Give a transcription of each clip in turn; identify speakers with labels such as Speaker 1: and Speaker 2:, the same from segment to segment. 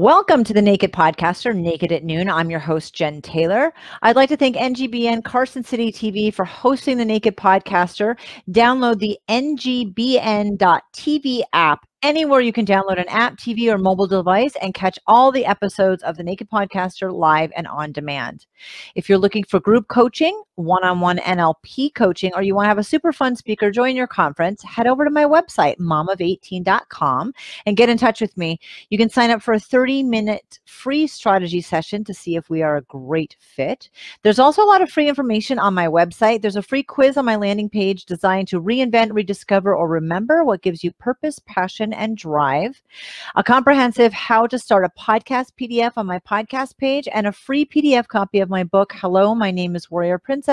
Speaker 1: Welcome to the Naked Podcaster, Naked at Noon. I'm your host, Jen Taylor. I'd like to thank NGBN Carson City TV for hosting the Naked Podcaster. Download the NGBN.TV app anywhere you can download an app, TV, or mobile device and catch all the episodes of the Naked Podcaster live and on demand. If you're looking for group coaching, one on one NLP coaching, or you want to have a super fun speaker join your conference, head over to my website, momof18.com, and get in touch with me. You can sign up for a 30 minute free strategy session to see if we are a great fit. There's also a lot of free information on my website. There's a free quiz on my landing page designed to reinvent, rediscover, or remember what gives you purpose, passion, and drive, a comprehensive how to start a podcast PDF on my podcast page, and a free PDF copy of my book, Hello, My Name is Warrior Princess,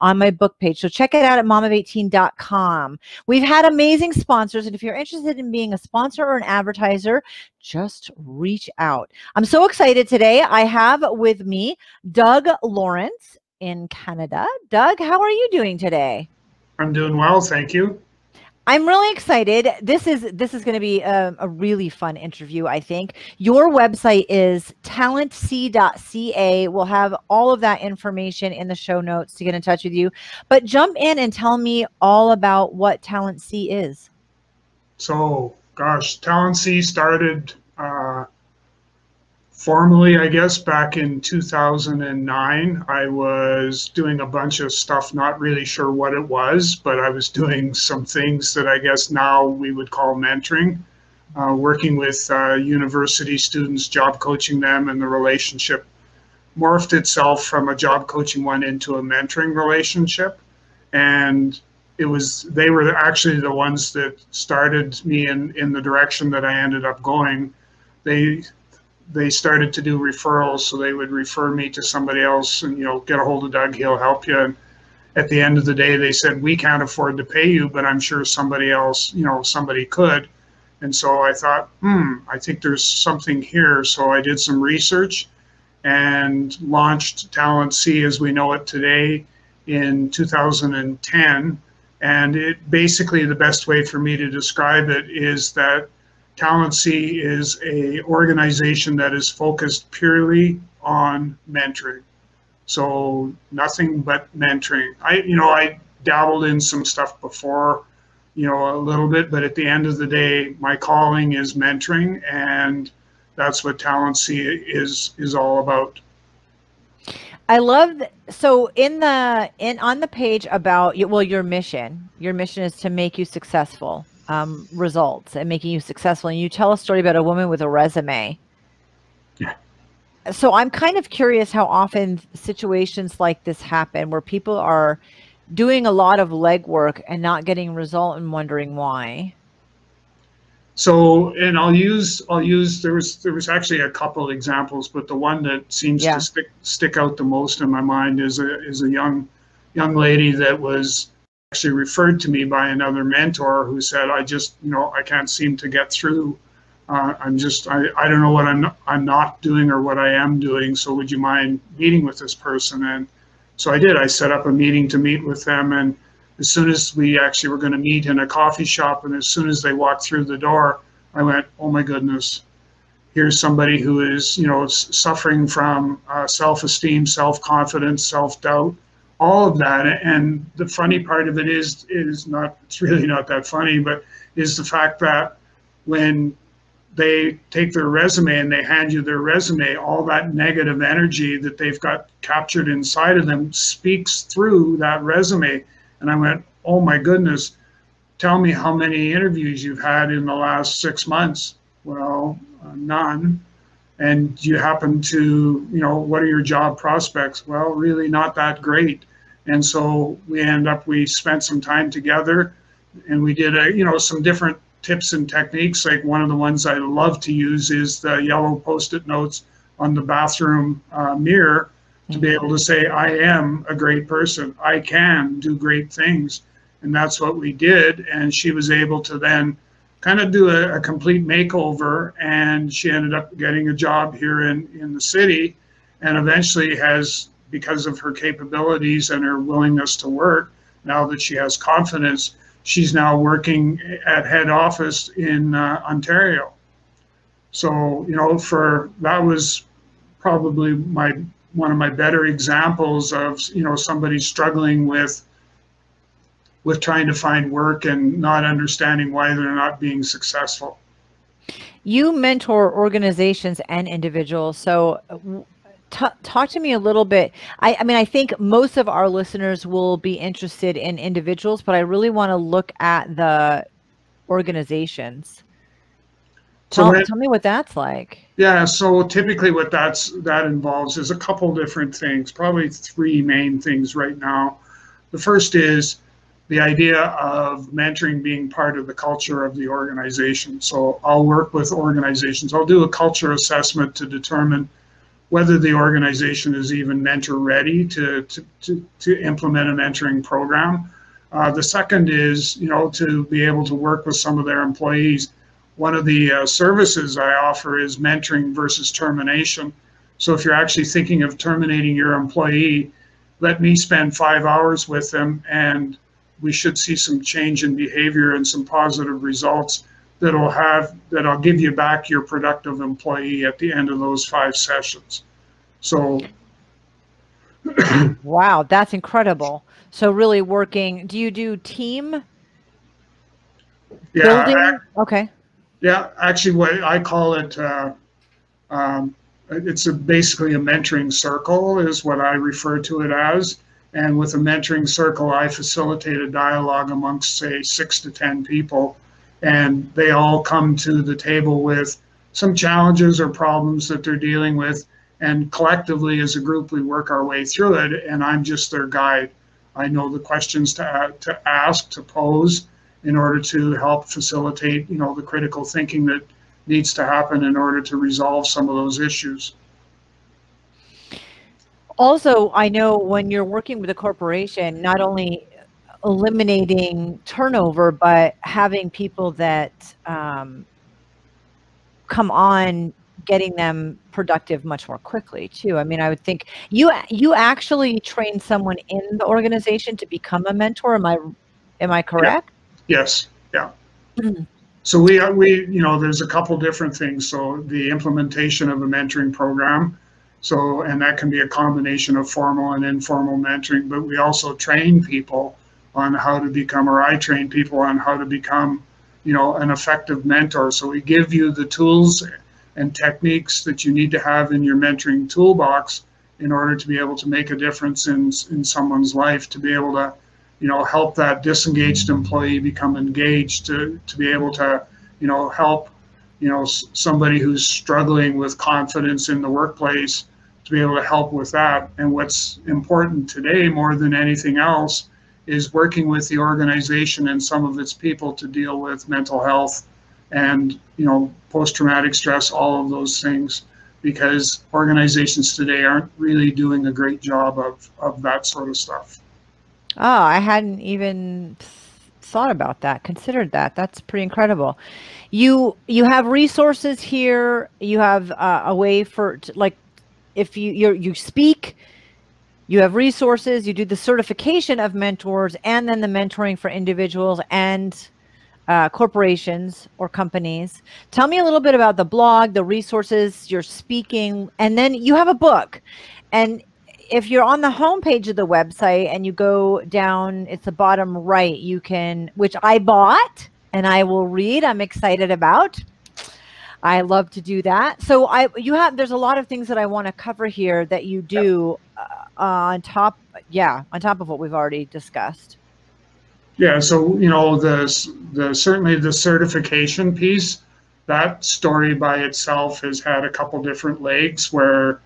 Speaker 1: on my book page. So check it out at momof18.com. We've had amazing sponsors, and if you're interested in being a sponsor or an advertiser, just reach out. I'm so excited today. I have with me Doug Lawrence in Canada. Doug, how are you doing today?
Speaker 2: I'm doing well, thank you.
Speaker 1: I'm really excited. This is this is going to be a, a, really fun interview. I think your website is talentc.ca. We'll have all of that information in the show notes to get in touch with you. But jump in and tell me all about what Talent C is.
Speaker 2: So, gosh, Talent C started uh, formally, I guess, back in 2009, I was doing a bunch of stuff, not really sure what it was, but I was doing some things that I guess now we would call mentoring, uh, working with uh, university students, job coaching them, and the relationship morphed itself from a job coaching one into a mentoring relationship. And it was they were actually the ones that started me in in the direction that I ended up going. They they started to do referrals, so they would refer me to somebody else, and you know, get a hold of Doug, he'll help you. And at the end of the day, they said we can't afford to pay you, but I'm sure somebody else, you know, somebody could. And so I thought, hmm, I think there's something here. So I did some research and launched Talent C as we know it today in 2010. And it basically the best way for me to describe it is that Talent C is a organization that is focused purely on mentoring. So nothing but mentoring. I, you know, I dabbled in some stuff before, you know, a little bit, but at the end of the day, my calling is mentoring, and that's what Talent C is is all about.
Speaker 1: I love so in the in on the page about well your mission. Your mission is to make you successful um, results and making you successful. And you tell a story about a woman with a resume. Yeah. So I'm kind of curious how often situations like this happen where people are doing a lot of legwork and not getting result and wondering why.
Speaker 2: So, and I'll use I'll use there was there was actually a couple examples, but the one that seems yeah. to stick stick out the most in my mind is a is a young young lady that was actually referred to me by another mentor who said, I just, you know, I can't seem to get through. Uh, I'm just, I, I don't know what I'm, I'm not doing or what I am doing. So would you mind meeting with this person? And so I did. I set up a meeting to meet with them. And as soon as we actually were going to meet in a coffee shop, and as soon as they walked through the door, I went, oh my goodness, here's somebody who is, you know, suffering from uh, self-esteem, self-confidence, self-doubt all of that. And the funny part of it is is not it's really not that funny, but is the fact that when they take their resume and they hand you their resume, all that negative energy that they've got captured inside of them speaks through that resume. And I went, oh my goodness, tell me how many interviews you've had in the last six months. Well, uh, none and you happen to, you know, what are your job prospects? Well, really not that great. And so we end up, we spent some time together and we did a, you know, some different tips and techniques. Like one of the ones I love to use is the yellow post-it notes on the bathroom uh, mirror to be able to say, I am a great person. I can do great things. And that's what we did. And she was able to then kind of do a, a, complete makeover and she ended up getting a job here in, in the city and eventually has because of her capabilities and her willingness to work now that she has confidence she's now working at head office in uh, ontario So, you know, for that was probably my one of my better examples of, you know, somebody struggling with with trying to find work and not understanding why they're not being successful.
Speaker 1: You mentor organizations and individuals. So T- talk to me a little bit. I, I, mean, I think most of our listeners will be interested in individuals, but I really want to look at the organizations. Tell, so tell me what that's like.
Speaker 2: Yeah, so typically what that's that involves is a couple different things, probably three main things right now. The first is the idea of mentoring being part of the culture of the organization. So I'll work with organizations. I'll do a culture assessment to determine whether the organization is even mentor ready to, to, to, to implement a mentoring program. Uh, the second is, you know, to be able to work with some of their employees. One of the uh, services I offer is mentoring versus termination. So if you're actually thinking of terminating your employee, let me spend five hours with them and we should see some change in behavior and some positive results that'll have that'll give you back your productive employee at the end of those five sessions. So
Speaker 1: wow, that's incredible. So really working, do you do team
Speaker 2: yeah, building? I,
Speaker 1: okay.
Speaker 2: Yeah, actually what I call it uh, um, it's a, basically a mentoring circle is what I refer to it as. And with a mentoring circle, I facilitate a dialogue amongst, say, six to 10 people and they all come to the table with some challenges or problems that they're dealing with and collectively as a group we work our way through it and i'm just their guide. I know the questions to, uh, to ask to pose in order to help facilitate you know the critical thinking that needs to happen in order to resolve some of those issues.
Speaker 1: Also i know when you're working with a corporation not only eliminating turnover, but having people that um, come on, getting them productive much more quickly too. I mean, I would think you you actually train someone in the organization to become a mentor. Am I am I correct?
Speaker 2: Yeah. Yes. Yeah. Mm-hmm. So we are we you know there's a couple different things. So the implementation of a mentoring program. So and that can be a combination of formal and informal mentoring, but we also train people on how to become, or I train people on how to become, you know, an effective mentor. So we give you the tools and techniques that you need to have in your mentoring toolbox in order to be able to make a difference in in someone's life, to be able to, you know, help that disengaged employee become engaged, to to be able to, you know, help, you know, somebody who's struggling with confidence in the workplace to be able to help with that. And what's important today more than anything else is working with the organization and some of its people to deal with mental health and you know post-traumatic stress all of those things because organizations today aren't really doing a great job of, of that sort of stuff.
Speaker 1: Oh i hadn't even thought about that considered that. That's pretty incredible. You you have resources here. You have uh, a way for like if you you you speak you have resources, you do the certification of mentors, and then the mentoring for individuals and uh, corporations or companies. Tell me a little bit about the blog, the resources you're speaking, and then you have a book. And if you're on the homepage of the website and you go down, it's the bottom right, you can, which I bought and I will read, I'm excited about. I love to do that. So I, you have, there's a lot of things that I want to cover here that you do Uh, on top, yeah, on top of what we've already discussed.
Speaker 2: Yeah, so you know the the certainly the certification piece, that story by itself has had a couple different legs. Where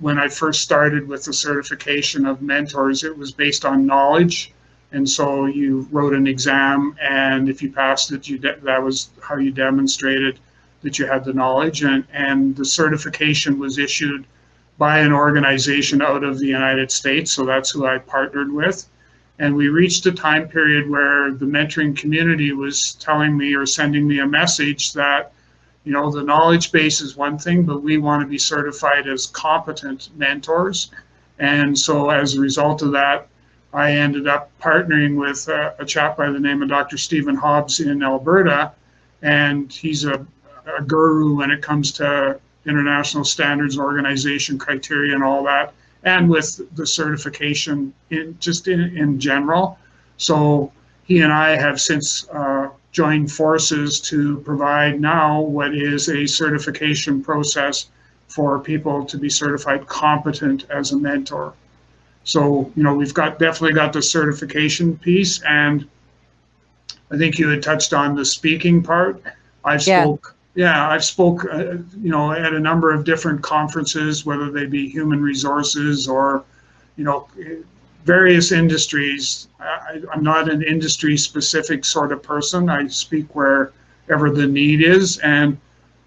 Speaker 2: when I first started with the certification of mentors, it was based on knowledge, and so you wrote an exam, and if you passed it, you that was how you demonstrated that you had the knowledge, and and the certification was issued by an organization out of the United States. So that's who I partnered with. And we reached a time period where the mentoring community was telling me or sending me a message that, you know, the knowledge base is one thing, but we want to be certified as competent mentors. And so as a result of that, I ended up partnering with a, a chap by the name of Dr. Stephen Hobbs in Alberta. And he's a a guru when it comes to international standards organization criteria and all that, and with the certification in just in, in general. So he and I have since uh, joined forces to provide now what is a certification process for people to be certified competent as a mentor. So, you know, we've got definitely got the certification piece and I think you had touched on the speaking part. I've yeah. spoke yeah, I've spoke, uh, you know, at a number of different conferences, whether they be human resources or, you know, various industries. I, am not an industry specific sort of person. I speak wherever the need is, and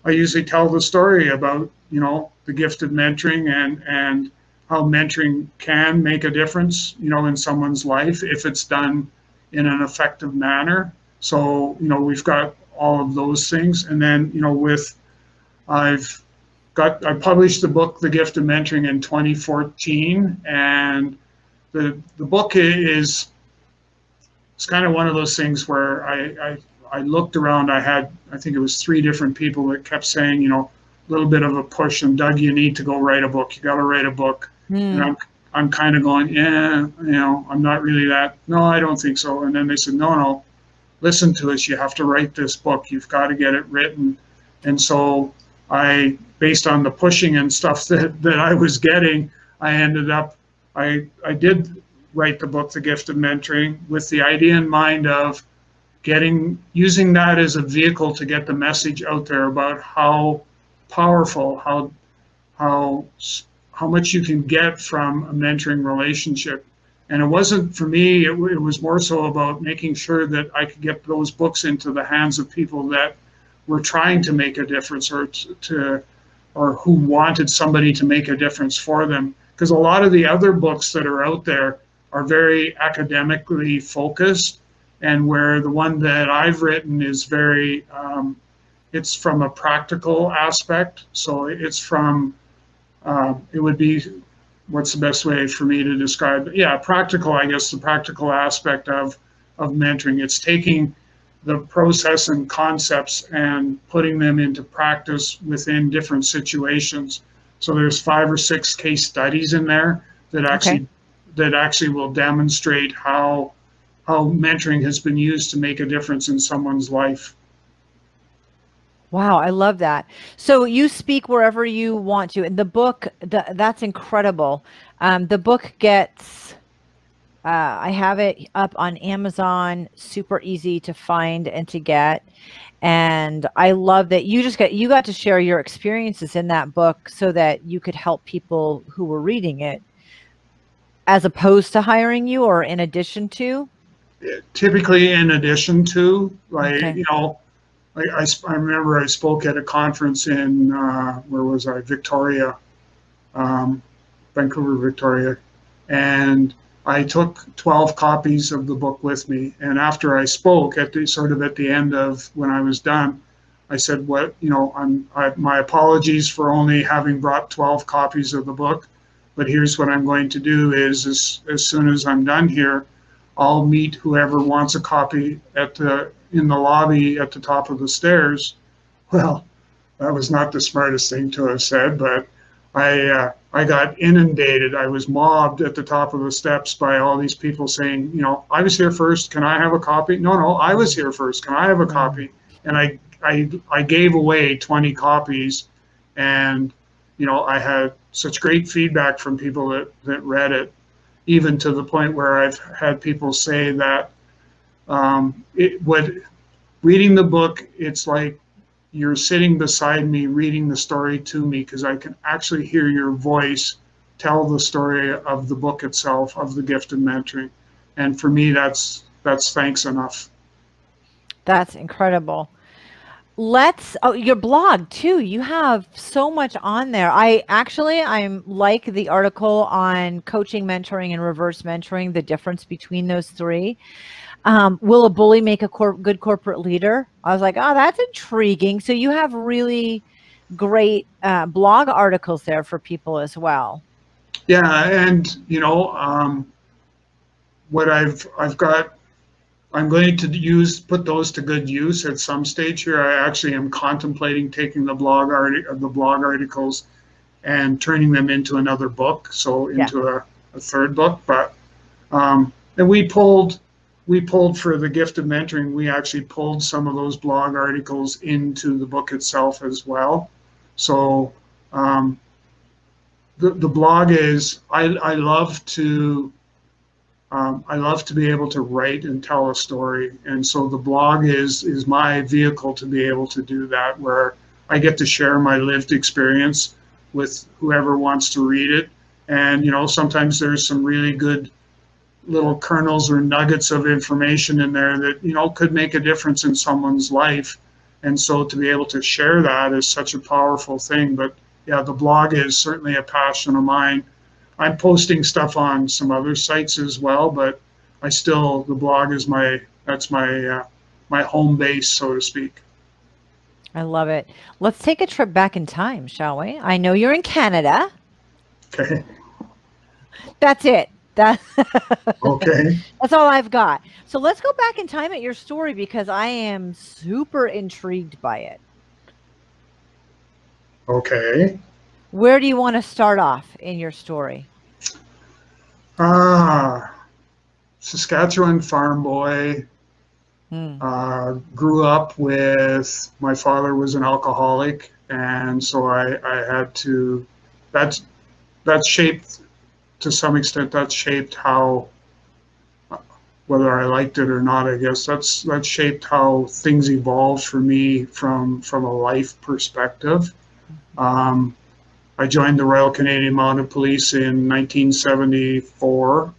Speaker 2: I usually tell the story about, you know, the gift of mentoring and and how mentoring can make a difference, you know, in someone's life if it's done in an effective manner. So, you know, we've got all of those things. And then, you know, with I've got I published the book The Gift of Mentoring in 2014, and the the book is it's kind of one of those things where I, I I looked around. I had I think it was three different people that kept saying, you know, a little bit of a push, and Doug, you need to go write a book. You got to write a book. Mm. And I'm I'm kind of going, yeah, you know, I'm not really that. No, I don't think so. And then they said, no, no, listen to us. You have to write this book. You've got to get it written. And so I, based on the pushing and stuff that, that I was getting, I ended up, I, I did write the book, The Gift of Mentoring, with the idea in mind of getting, using that as a vehicle to get the message out there about how powerful, how, how, how much you can get from a mentoring relationship and it wasn't for me, it, it, was more so about making sure that I could get those books into the hands of people that were trying to make a difference or to, or who wanted somebody to make a difference for them. Because a lot of the other books that are out there are very academically focused, and where the one that I've written is very, um, it's from a practical aspect. So it's from, uh, it would be what's the best way for me to describe it? Yeah, practical, I guess the practical aspect of, of mentoring. It's taking the process and concepts and putting them into practice within different situations. So there's five or six case studies in there that actually okay. that actually will demonstrate how how mentoring has been used to make a difference in someone's life.
Speaker 1: Wow, I love that. So you speak wherever you want to. And the book, the, that's incredible. Um, the book gets, uh, I have it up on Amazon, super easy to find and to get. And I love that you just got, you got to share your experiences in that book so that you could help people who were reading it as opposed to hiring you or in addition to?
Speaker 2: Typically in addition to, like, okay. you know, I, I, I, remember I spoke at a conference in, uh, where was I, Victoria, um, Vancouver, Victoria, and I took 12 copies of the book with me. And after I spoke, at the sort of at the end of when I was done, I said, "What you know? I'm I, my apologies for only having brought 12 copies of the book, but here's what I'm going to do: is as as soon as I'm done here, I'll meet whoever wants a copy at the in the lobby at the top of the stairs. Well, that was not the smartest thing to have said, but I uh, I got inundated. I was mobbed at the top of the steps by all these people saying, you know, I was here first. Can I have a copy? No, no, I was here first. Can I have a mm-hmm. copy? And I I I gave away 20 copies, and you know I had such great feedback from people that that read it, even to the point where I've had people say that um, it would reading the book, it's like you're sitting beside me reading the story to me because I can actually hear your voice tell the story of the book itself, of the gift of mentoring. And for me, that's that's thanks enough.
Speaker 1: That's incredible. Let's oh your blog too. You have so much on there. I actually I'm like the article on coaching, mentoring, and reverse mentoring, the difference between those three. Um, will a bully make a cor- good corporate leader? I was like, oh, that's intriguing. So you have really great uh, blog articles there for people as well.
Speaker 2: Yeah, and you know, um, what I've I've got I'm going to use put those to good use at some stage here. I actually am contemplating taking the blog art of the blog articles and turning them into another book, so into yeah. a, a, third book. But um, and we pulled we pulled for the gift of mentoring. We actually pulled some of those blog articles into the book itself as well. So um, the the blog is I I love to um, I love to be able to write and tell a story, and so the blog is is my vehicle to be able to do that, where I get to share my lived experience with whoever wants to read it. And you know, sometimes there's some really good little kernels or nuggets of information in there that you know could make a difference in someone's life. And so to be able to share that is such a powerful thing. But yeah, the blog is certainly a passion of mine I'm posting stuff on some other sites as well, but I still the blog is my that's my uh, my home base, so to speak.
Speaker 1: I love it. Let's take a trip back in time, shall we? I know you're in Canada.
Speaker 2: Okay.
Speaker 1: That's it. That
Speaker 2: okay.
Speaker 1: That's all I've got. So let's go back in time at your story because I am super intrigued by it.
Speaker 2: Okay.
Speaker 1: Where do you want to start off in your story?
Speaker 2: Ah, Saskatchewan farm boy. Hmm. Uh, grew up with my father was an alcoholic, and so I, I had to. That's that shaped to some extent. That shaped how whether I liked it or not. I guess that's that shaped how things evolved for me from from a life perspective. Um, I joined the Royal Canadian Mounted Police in 1974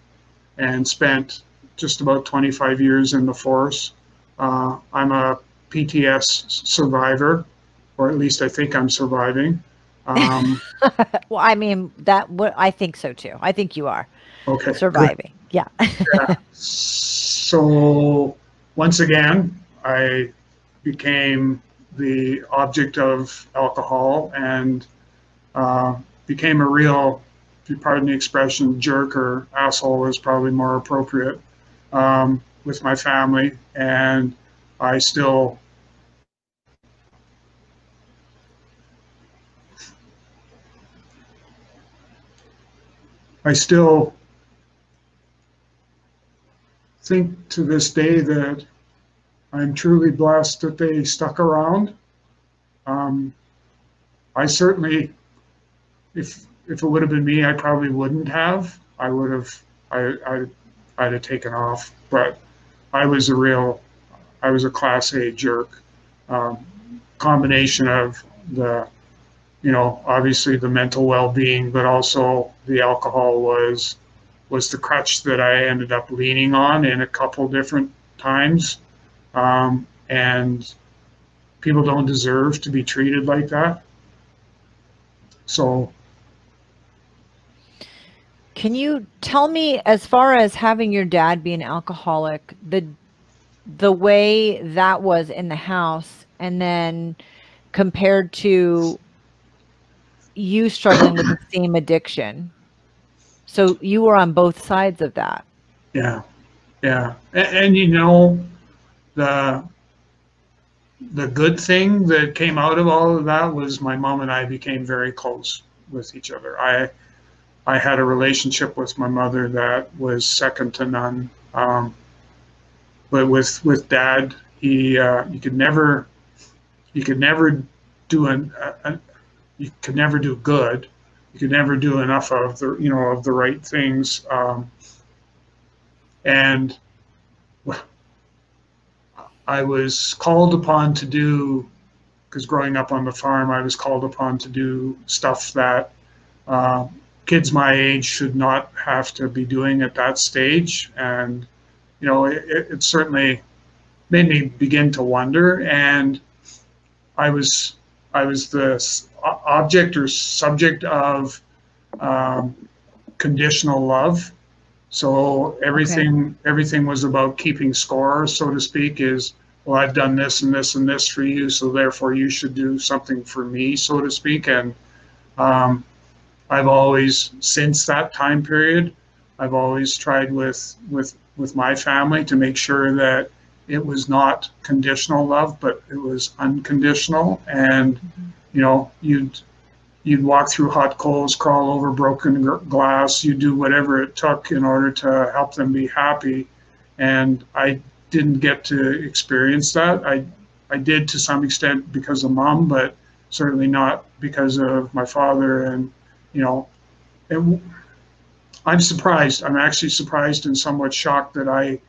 Speaker 2: and spent just about 25 years in the force. Uh, I'm a PTS survivor, or at least I think I'm surviving. Um,
Speaker 1: well, I mean that. I think so too. I think you are.
Speaker 2: Okay.
Speaker 1: Surviving. Yeah.
Speaker 2: yeah. So once again, I became the object of alcohol and uh, became a real, if you pardon the expression, jerk or asshole is probably more appropriate um, with my family. And I still I still think to this day that I'm truly blessed that they stuck around. Um, I certainly if if it would have been me, I probably wouldn't have. I would have. I I I'd have taken off. But I was a real. I was a class A jerk. Um, combination of the, you know, obviously the mental well-being, but also the alcohol was was the crutch that I ended up leaning on in a couple different times. Um, and people don't deserve to be treated like that. So
Speaker 1: can you tell me, as far as having your dad be an alcoholic, the the way that was in the house, and then compared to you struggling with the same addiction? So you were on both sides of that.
Speaker 2: Yeah, yeah, and, and you know the the good thing that came out of all of that was my mom and I became very close with each other. I I had a relationship with my mother that was second to none. Um, but with with dad, he uh, you could never you could never do an a, you could never do good. You could never do enough of the you know of the right things. Um, and I was called upon to do because growing up on the farm, I was called upon to do stuff that uh, kids my age should not have to be doing at that stage. And, you know, it, it certainly made me begin to wonder. And I was, I was the object or subject of um, conditional love. So everything, okay. everything was about keeping score, so to speak, is, well, I've done this and this and this for you, so therefore you should do something for me, so to speak. And, um, I've always, since that time period, I've always tried with with with my family to make sure that it was not conditional love, but it was unconditional. And mm-hmm. you know, you'd you'd walk through hot coals, crawl over broken glass, you do whatever it took in order to help them be happy. And I didn't get to experience that. I I did to some extent because of mom, but certainly not because of my father. And you know, it, I'm surprised. I'm actually surprised and somewhat shocked that I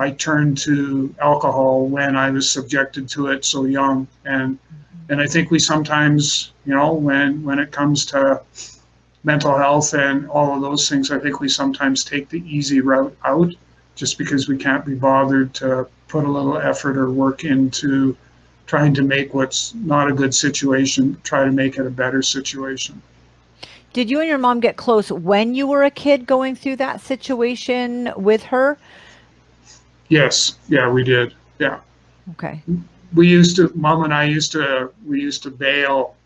Speaker 2: I turned to alcohol when I was subjected to it so young. And and I think we sometimes, you know, when when it comes to mental health and all of those things, I think we sometimes take the easy route out just because we can't be bothered to put a little effort or work into trying to make what's not a good situation, try to make it a better situation.
Speaker 1: Did you and your mom get close when you were a kid going through that situation with her?
Speaker 2: Yes. Yeah, we did. Yeah.
Speaker 1: Okay.
Speaker 2: We used to, mom and I used to, we used to bale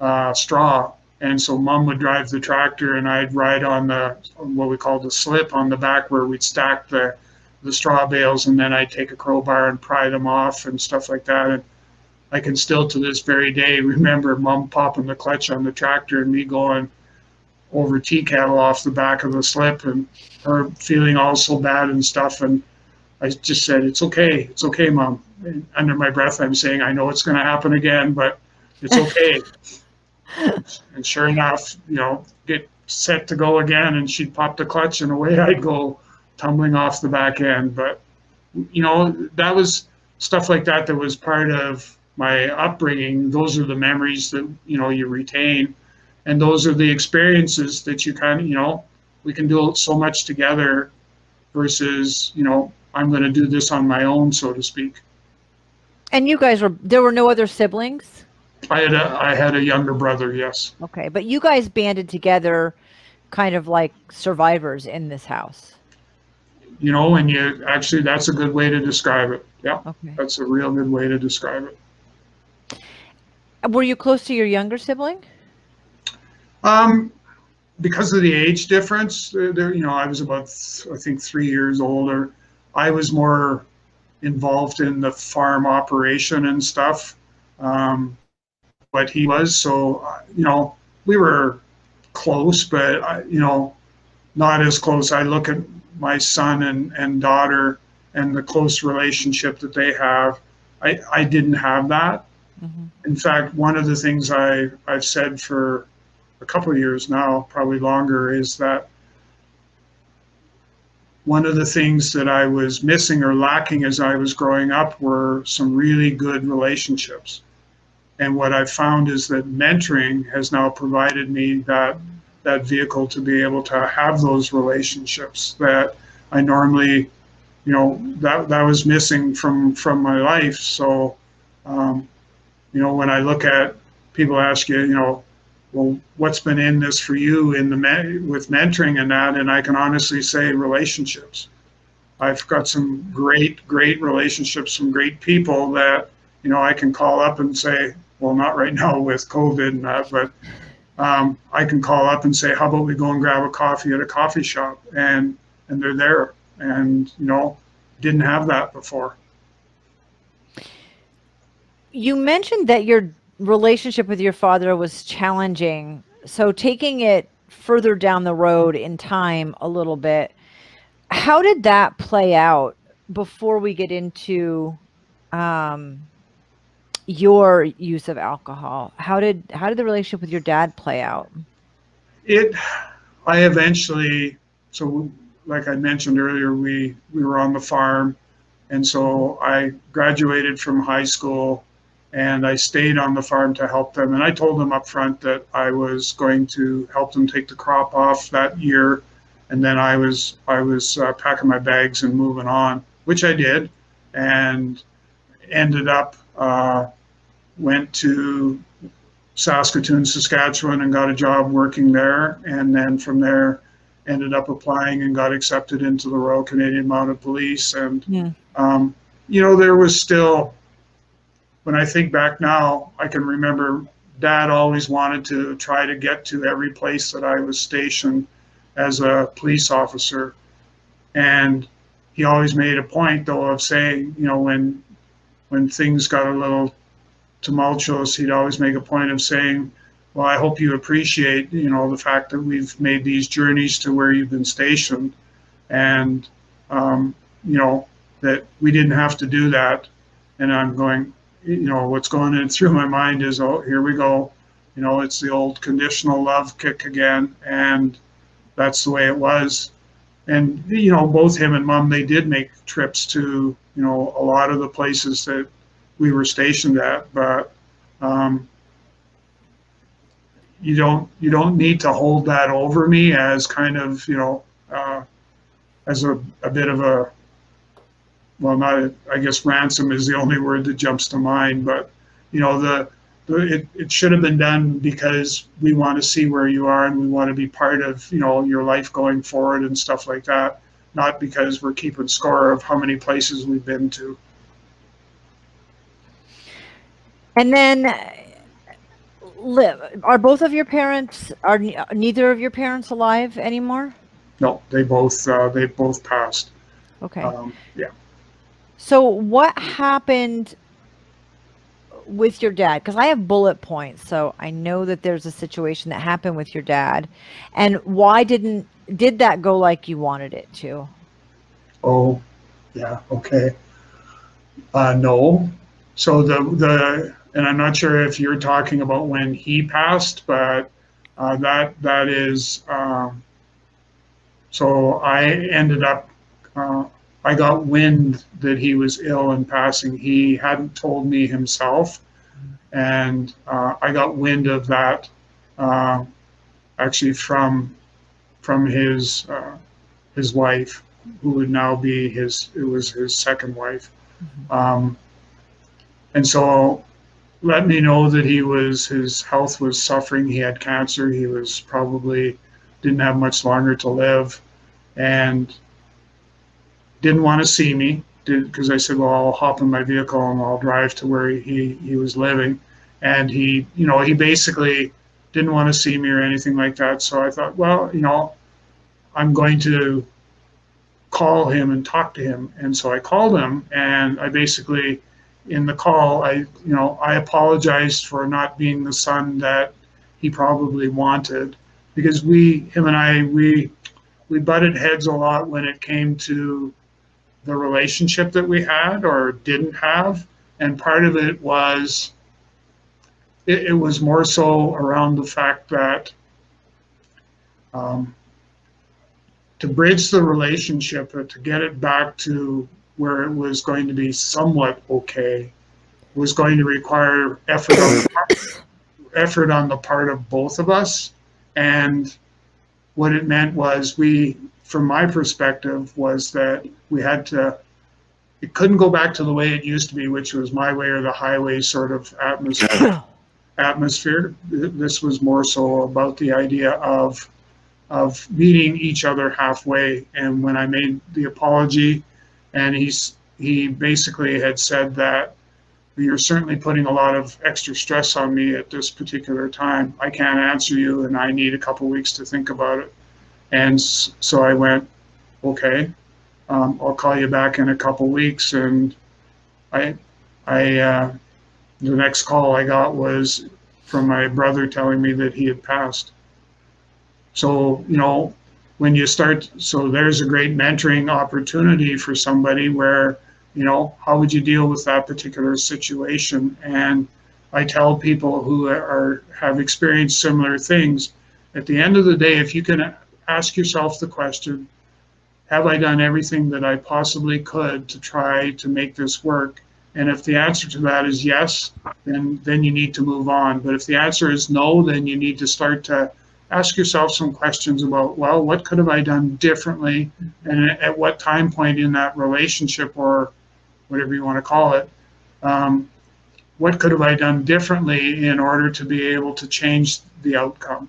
Speaker 2: uh, straw. And so mom would drive the tractor and I'd ride on the, what we call the slip on the back where we'd stack the, the straw bales and then I'd take a crowbar and pry them off and stuff like that. And I can still to this very day remember mom popping the clutch on the tractor and me going, over tea kettle off the back of the slip and her feeling all so bad and stuff. And I just said, it's okay. It's okay, mom. And under my breath, I'm saying, I know it's going to happen again, but it's okay. and sure enough, you know, get set to go again and she'd pop the clutch and away I'd go tumbling off the back end. But, you know, that was stuff like that that was part of my upbringing. Those are the memories that, you know, you retain and those are the experiences that you kind of you know we can do so much together versus you know i'm going to do this on my own so to speak.
Speaker 1: And you guys were there were no other siblings?
Speaker 2: I had a i had a younger brother yes.
Speaker 1: Okay but you guys banded together kind of like survivors in this house.
Speaker 2: You know and you actually that's a good way to describe it. Yeah okay. that's a real good way to describe it.
Speaker 1: Were you close to your younger sibling?
Speaker 2: Um, because of the age difference, there, you know, I was about, I think, three years older. I was more involved in the farm operation and stuff, um, but he was. So, uh, you know, we were close, but, uh, you know, not as close. I look at my son and, and daughter and the close relationship that they have. I, I didn't have that. Mm-hmm. In fact, one of the things I, I've said for a couple of years now, probably longer, is that one of the things that I was missing or lacking as I was growing up were some really good relationships. And what I've found is that mentoring has now provided me that that vehicle to be able to have those relationships that I normally, you know, that that was missing from from my life. So, um, you know, when I look at people ask you, you know, well, what's been in this for you in the with mentoring and that? And I can honestly say relationships. I've got some great, great relationships, some great people that you know I can call up and say, well, not right now with COVID and that, but um, I can call up and say, how about we go and grab a coffee at a coffee shop, and and they're there, and you know, didn't have that before.
Speaker 1: You mentioned that your relationship with your father was challenging. So taking it further down the road in time a little bit, how did that play out before we get into um, your use of alcohol? How did how did the relationship with your dad play out?
Speaker 2: It, I eventually, so like I mentioned earlier, we we were on the farm, and so I graduated from high school and I stayed on the farm to help them. And I told them up front that I was going to help them take the crop off that year, and then I was I was uh, packing my bags and moving on, which I did, and ended up uh, went to Saskatoon, Saskatchewan, and got a job working there, and then from there ended up applying and got accepted into the Royal Canadian Mounted Police, and yeah. um, you know there was still when I think back now, I can remember dad always wanted to try to get to every place that I was stationed as a police officer. And he always made a point though of saying, you know, when when things got a little tumultuous, he'd always make a point of saying, well, I hope you appreciate, you know, the fact that we've made these journeys to where you've been stationed, and um, you know that we didn't have to do that. And I'm going, you know, what's going in through my mind is, oh, here we go. You know, it's the old conditional love kick again, and that's the way it was. And you know, both him and mom, they did make trips to, you know, a lot of the places that we were stationed at, but um, you don't you don't need to hold that over me as kind of you know uh, as a, a bit of a well not I guess ransom is the only word that jumps to mind but you know the, the it, it should have been done because we want to see where you are and we want to be part of you know your life going forward and stuff like that not because we're keeping score of how many places we've been to
Speaker 1: and then live. Are both of your parents are neither of your parents alive anymore?
Speaker 2: No, they both uh, they both passed.
Speaker 1: Okay.
Speaker 2: Um, yeah.
Speaker 1: So what happened with your dad? Because I have bullet points, so I know that there's a situation that happened with your dad, and why didn't did that go like you wanted it to?
Speaker 2: Oh, yeah. Okay. Uh, no. So the the and I'm not sure if you're talking about when he passed, but uh, that that is. Um, so I ended up. Uh, I got wind that he was ill and passing. He hadn't told me himself, and uh, I got wind of that uh, actually from from his uh, his wife, who would now be his. It was his second wife. Mm-hmm. Um, and so let me know that he was his health was suffering. He had cancer. He was probably didn't have much longer to live, and didn't want to see me because I said, well, I'll hop in my vehicle and I'll drive to where he he was living, and he you know he basically didn't want to see me or anything like that. So I thought, well, you know, I'm going to call him and talk to him, and so I called him and I basically in the call, I, you know, I apologized for not being the son that he probably wanted because we, him and I, we, we butted heads a lot when it came to the relationship that we had or didn't have. And part of it was, it, it was more so around the fact that um, to bridge the relationship or to get it back to where it was going to be somewhat okay was going to require effort on, effort on the part of both of us. And what it meant was we, from my perspective, was that we had to, it couldn't go back to the way it used to be, which was my way or the highway sort of atmosphere. atmosphere. This was more so about the idea of of meeting each other halfway. And when I made the apology, and he's he basically had said that you're certainly putting a lot of extra stress on me at this particular time. I can't answer you, and I need a couple weeks to think about it. And so I went, okay, um, I'll call you back in a couple weeks. And I, I, uh, the next call I got was from my brother telling me that he had passed. So you know, when you start so there's a great mentoring opportunity for somebody where you know how would you deal with that particular situation and i tell people who are have experienced similar things at the end of the day if you can ask yourself the question have i done everything that i possibly could to try to make this work and if the answer to that is yes then then you need to move on but if the answer is no then you need to start to ask yourself some questions about, well, what could have I done differently? And at what time point in that relationship or whatever you want to call it, um, what could have I done differently in order to be able to change the outcome?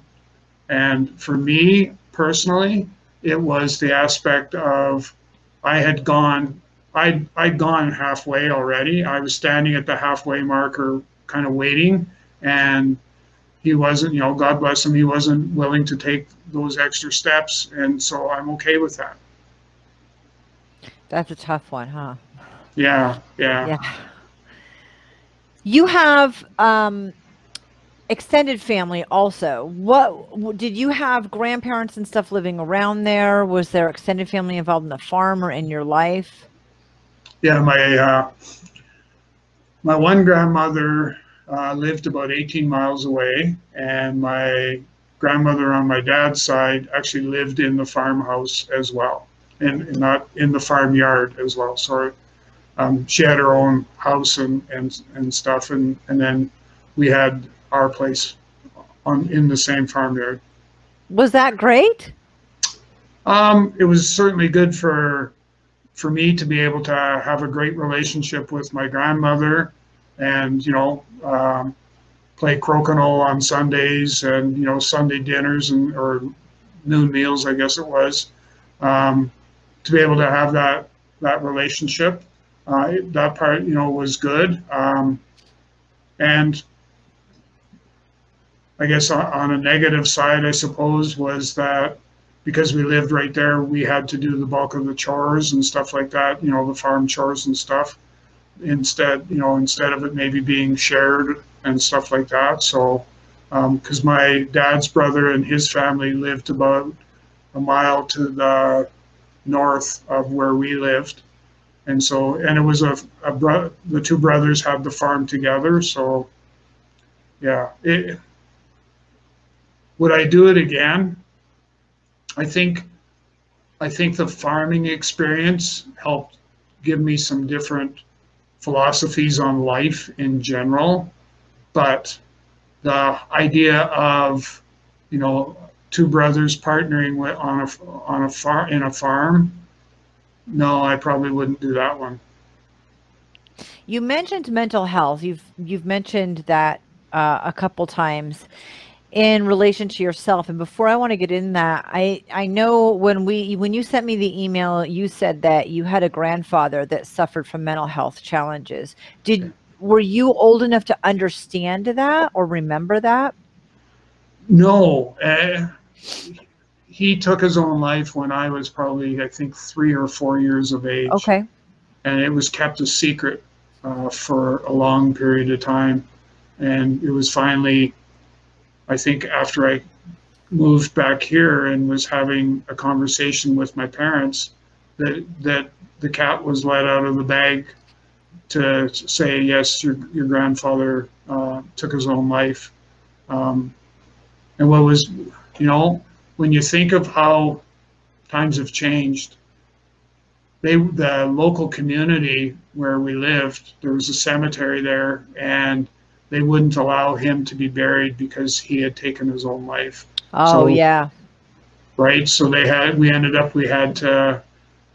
Speaker 2: And for me personally, it was the aspect of I had gone, I'd, I'd gone halfway already. I was standing at the halfway marker, kind of waiting. And he wasn't, you know, God bless him, he wasn't willing to take those extra steps. And so I'm okay with that.
Speaker 1: That's a tough one, huh?
Speaker 2: Yeah, yeah.
Speaker 1: Yeah. You have um, extended family also. What did you have grandparents and stuff living around there? Was there extended family involved in the farm or in your life?
Speaker 2: Yeah, my uh, my one grandmother uh, lived about 18 miles away, and my grandmother on my dad's side actually lived in the farmhouse as well, and, not in the farmyard as well. So um, she had her own house and, and, and stuff, and, and then we had our place on in the same farmyard.
Speaker 1: Was that great?
Speaker 2: Um, it was certainly good for for me to be able to have a great relationship with my grandmother, and you know, um, play crokinole on Sundays and you know Sunday dinners and or noon meals, I guess it was. Um, to be able to have that that relationship, uh, that part you know was good. Um, and I guess on a negative side, I suppose, was that because we lived right there, we had to do the bulk of the chores and stuff like that, you know, the farm chores and stuff. Instead, you know, instead of it maybe being shared and stuff like that. So, because um, my dad's brother and his family lived about a mile to the north of where we lived. And so, and it was a, a bro- the two brothers had the farm together. So, yeah, it, would I do it again? I think I think the farming experience helped give me some different philosophies on life in general, but the idea of you know two brothers partnering with, on a on a farm in a farm, no, I probably wouldn't do that one.
Speaker 1: You mentioned mental health. You've you've mentioned that uh, a couple times in relation to yourself. And before i want to get in that i i know when we when you sent me the email you said that you had a grandfather that suffered from mental health challenges. Did were you old enough to understand that or remember that?
Speaker 2: No uh, he took his own life when i was probably i think three or four years of age.
Speaker 1: Okay.
Speaker 2: And it was kept a secret uh, for a long period of time. And it was finally I think after I moved back here and was having a conversation with my parents, that that the cat was let out of the bag to say yes, your your grandfather uh, took his own life, um, and what was, you know, when you think of how times have changed, they the local community where we lived, there was a cemetery there, and they wouldn't allow him to be buried because he had taken his own life.
Speaker 1: Oh so, yeah.
Speaker 2: Right. So they had. We ended up. We had to.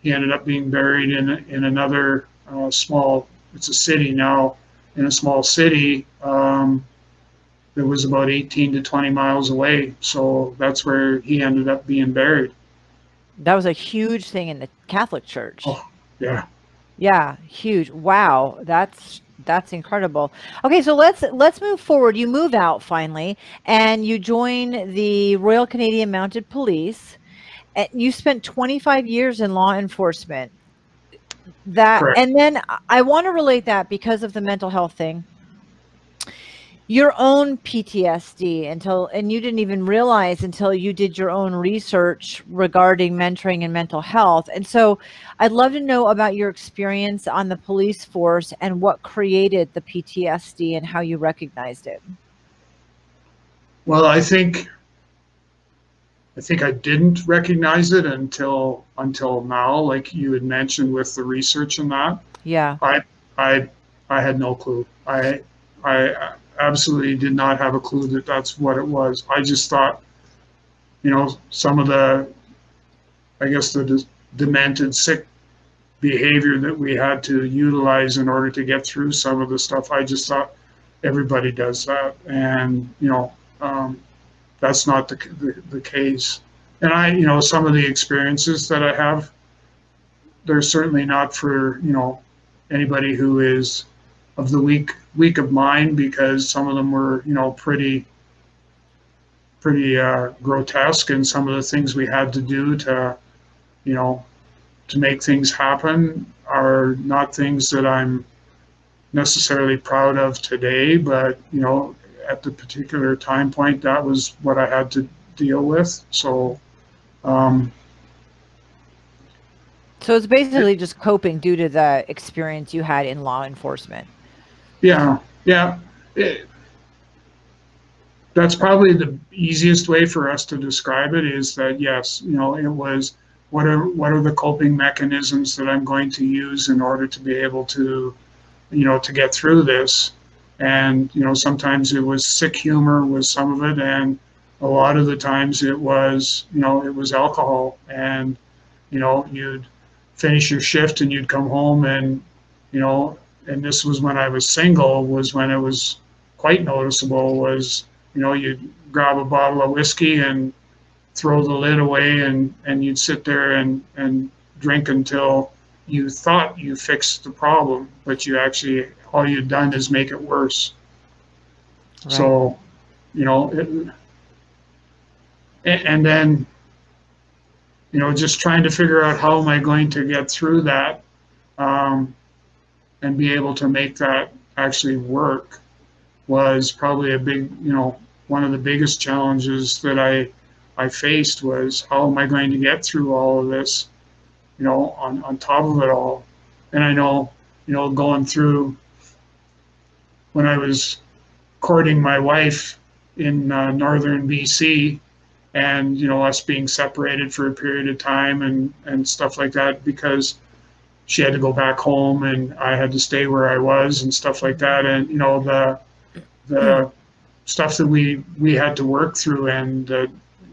Speaker 2: He ended up being buried in in another uh, small. It's a city now. In a small city. Um, that was about 18 to 20 miles away. So that's where he ended up being buried.
Speaker 1: That was a huge thing in the Catholic Church.
Speaker 2: Oh, yeah.
Speaker 1: Yeah, huge. Wow, that's that's incredible. Okay, so let's let's move forward. You move out finally, and you join the Royal Canadian Mounted Police. And you spent 25 years in law enforcement. That Correct. and then I want to relate that because of the mental health thing your own PTSD until, and you didn't even realize until you did your own research regarding mentoring and mental health. And so I'd love to know about your experience on the police force and what created the PTSD and how you recognized it.
Speaker 2: Well, I think I think I didn't recognize it until until now, like you had mentioned with the research and that.
Speaker 1: Yeah.
Speaker 2: I I I had no clue. I I absolutely did not have a clue that that's what it was. I just thought, you know, some of the, I guess the demented, sick behavior that we had to utilize in order to get through some of the stuff. I just thought everybody does that, and you know, um, that's not the, the the case. And I, you know, some of the experiences that I have, they're certainly not for you know anybody who is of the week week of mine because some of them were you know pretty pretty uh, grotesque and some of the things we had to do to you know to make things happen are not things that I'm necessarily proud of today, but you know, at the particular time point, that was what I had to deal with. So, um,
Speaker 1: so it's basically just coping due to the experience you had in law enforcement.
Speaker 2: Yeah, yeah. It, that's probably the easiest way for us to describe it is that yes, you know, it was what are what are the coping mechanisms that I'm going to use in order to be able to, you know, to get through this. And you know, sometimes it was sick humor was some of it, and a lot of the times it was, you know, it was alcohol, and you know, you'd finish your shift and you'd come home and, you know, and this was when I was single, was when it was quite noticeable. Was you know, you'd grab a bottle of whiskey and throw the lid away and, and you'd sit there and, and drink until you thought you fixed the problem, but you actually, all you'd done is make it worse. Right. So, you know, it, and then, you know, just trying to figure out how am I going to get through that um, and be able to make that actually work was probably a big, you know, one of the biggest challenges that I I faced was how am I going to get through all of this, you know, on, on top of it all. And I know, you know, going through when I was courting my wife in uh, northern BC and, you know, us being separated for a period of time and, and stuff like that because she had to go back home and I had to stay where I was and stuff like that. And, you know, the, the stuff that we we had to work through and uh,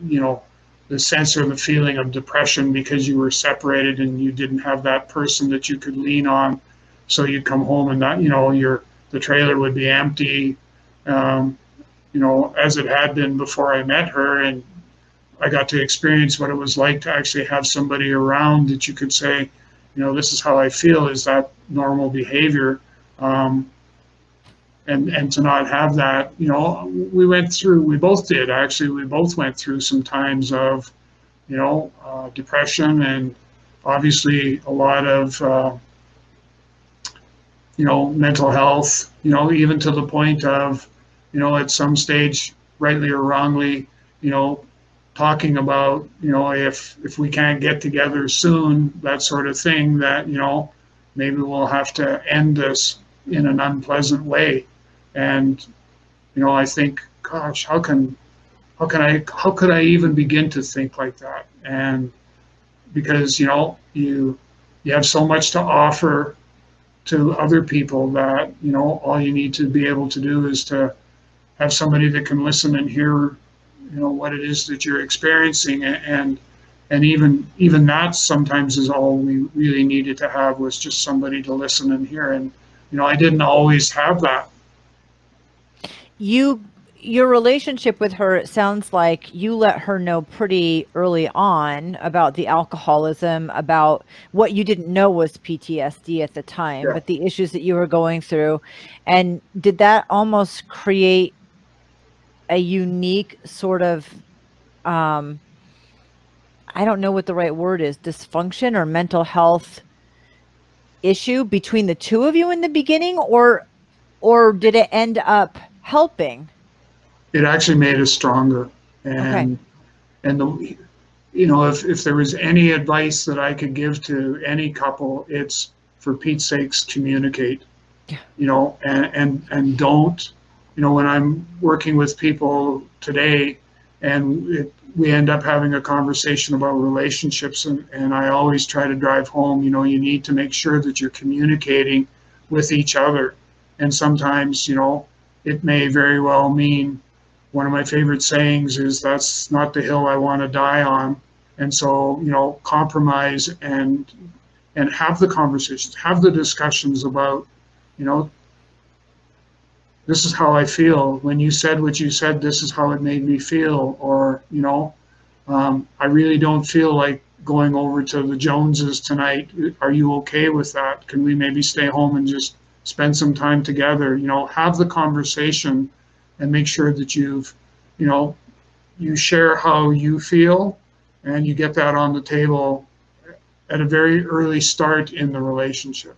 Speaker 2: you know the sense or the feeling of depression because you were separated and you didn't have that person that you could lean on. So you'd come home and not you know your the trailer would be empty um, you know as it had been before i met her. And i got to experience what it was like to actually have somebody around that you could say you know this is how i feel is that normal behavior um, and and to not have that you know we went through we both did actually we both went through some times of you know uh, depression and obviously a lot of uh, you know mental health you know even to the point of you know at some stage rightly or wrongly you know talking about you know if if we can't get together soon that sort of thing that you know maybe we'll have to end this in an unpleasant way and you know, I think, gosh, how can how can I how could I even begin to think like that? And because you know, you you have so much to offer to other people that you know all you need to be able to do is to have somebody that can listen and hear you know what it is that you're experiencing and and even even that sometimes is all we really needed to have was just somebody to listen and hear. And you know i didn't always have that.
Speaker 1: You your relationship with her it sounds like you let her know pretty early on about the alcoholism about what you didn't know was ptsd at the time yeah. but the issues that you were going through. And did that almost create a unique sort of um i don't know what the right word is dysfunction or mental health issue between the two of you in the beginning or or did it end up helping?
Speaker 2: It actually made us stronger. And okay. and the you know, if, if there was any advice that I could give to any couple, it's for Pete's sakes, communicate. Yeah. You know, and, and and don't, you know, when I'm working with people today and it, we end up having a conversation about relationships and, and I always try to drive home, you know, you need to make sure that you're communicating with each other. And sometimes, you know, it may very well mean one of my favorite sayings is that's not the hill I want to die on. And so, you know, compromise and and have the conversations, have the discussions about, you know, this is how I feel. When you said what you said, this is how it made me feel. Or, you know, um, I really don't feel like going over to the Joneses tonight. Are you okay with that? Can we maybe stay home and just spend some time together, you know, have the conversation and make sure that you've, you know, you share how you feel and you get that on the table at a very early start in the relationship.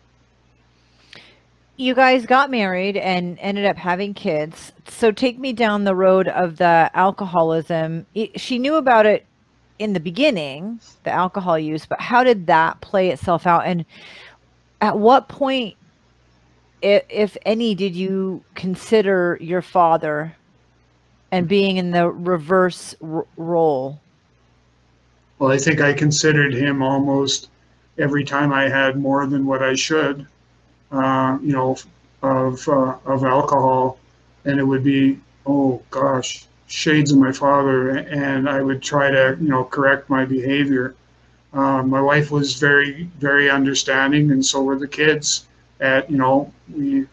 Speaker 1: You guys got married and ended up having kids. So take me down the road of the alcoholism. She knew about it in the beginning, the alcohol use, but how did that play itself out? And at what point, if, if any, did you consider your father and being in the reverse role?
Speaker 2: Well, I think I considered him almost every time I had more than what I should, uh, you know, of uh, of alcohol, and it would be, oh gosh, shades of my father, and I would try to, you know, correct my behavior. Uh, my wife was very, very understanding, and so were the kids. At you know, we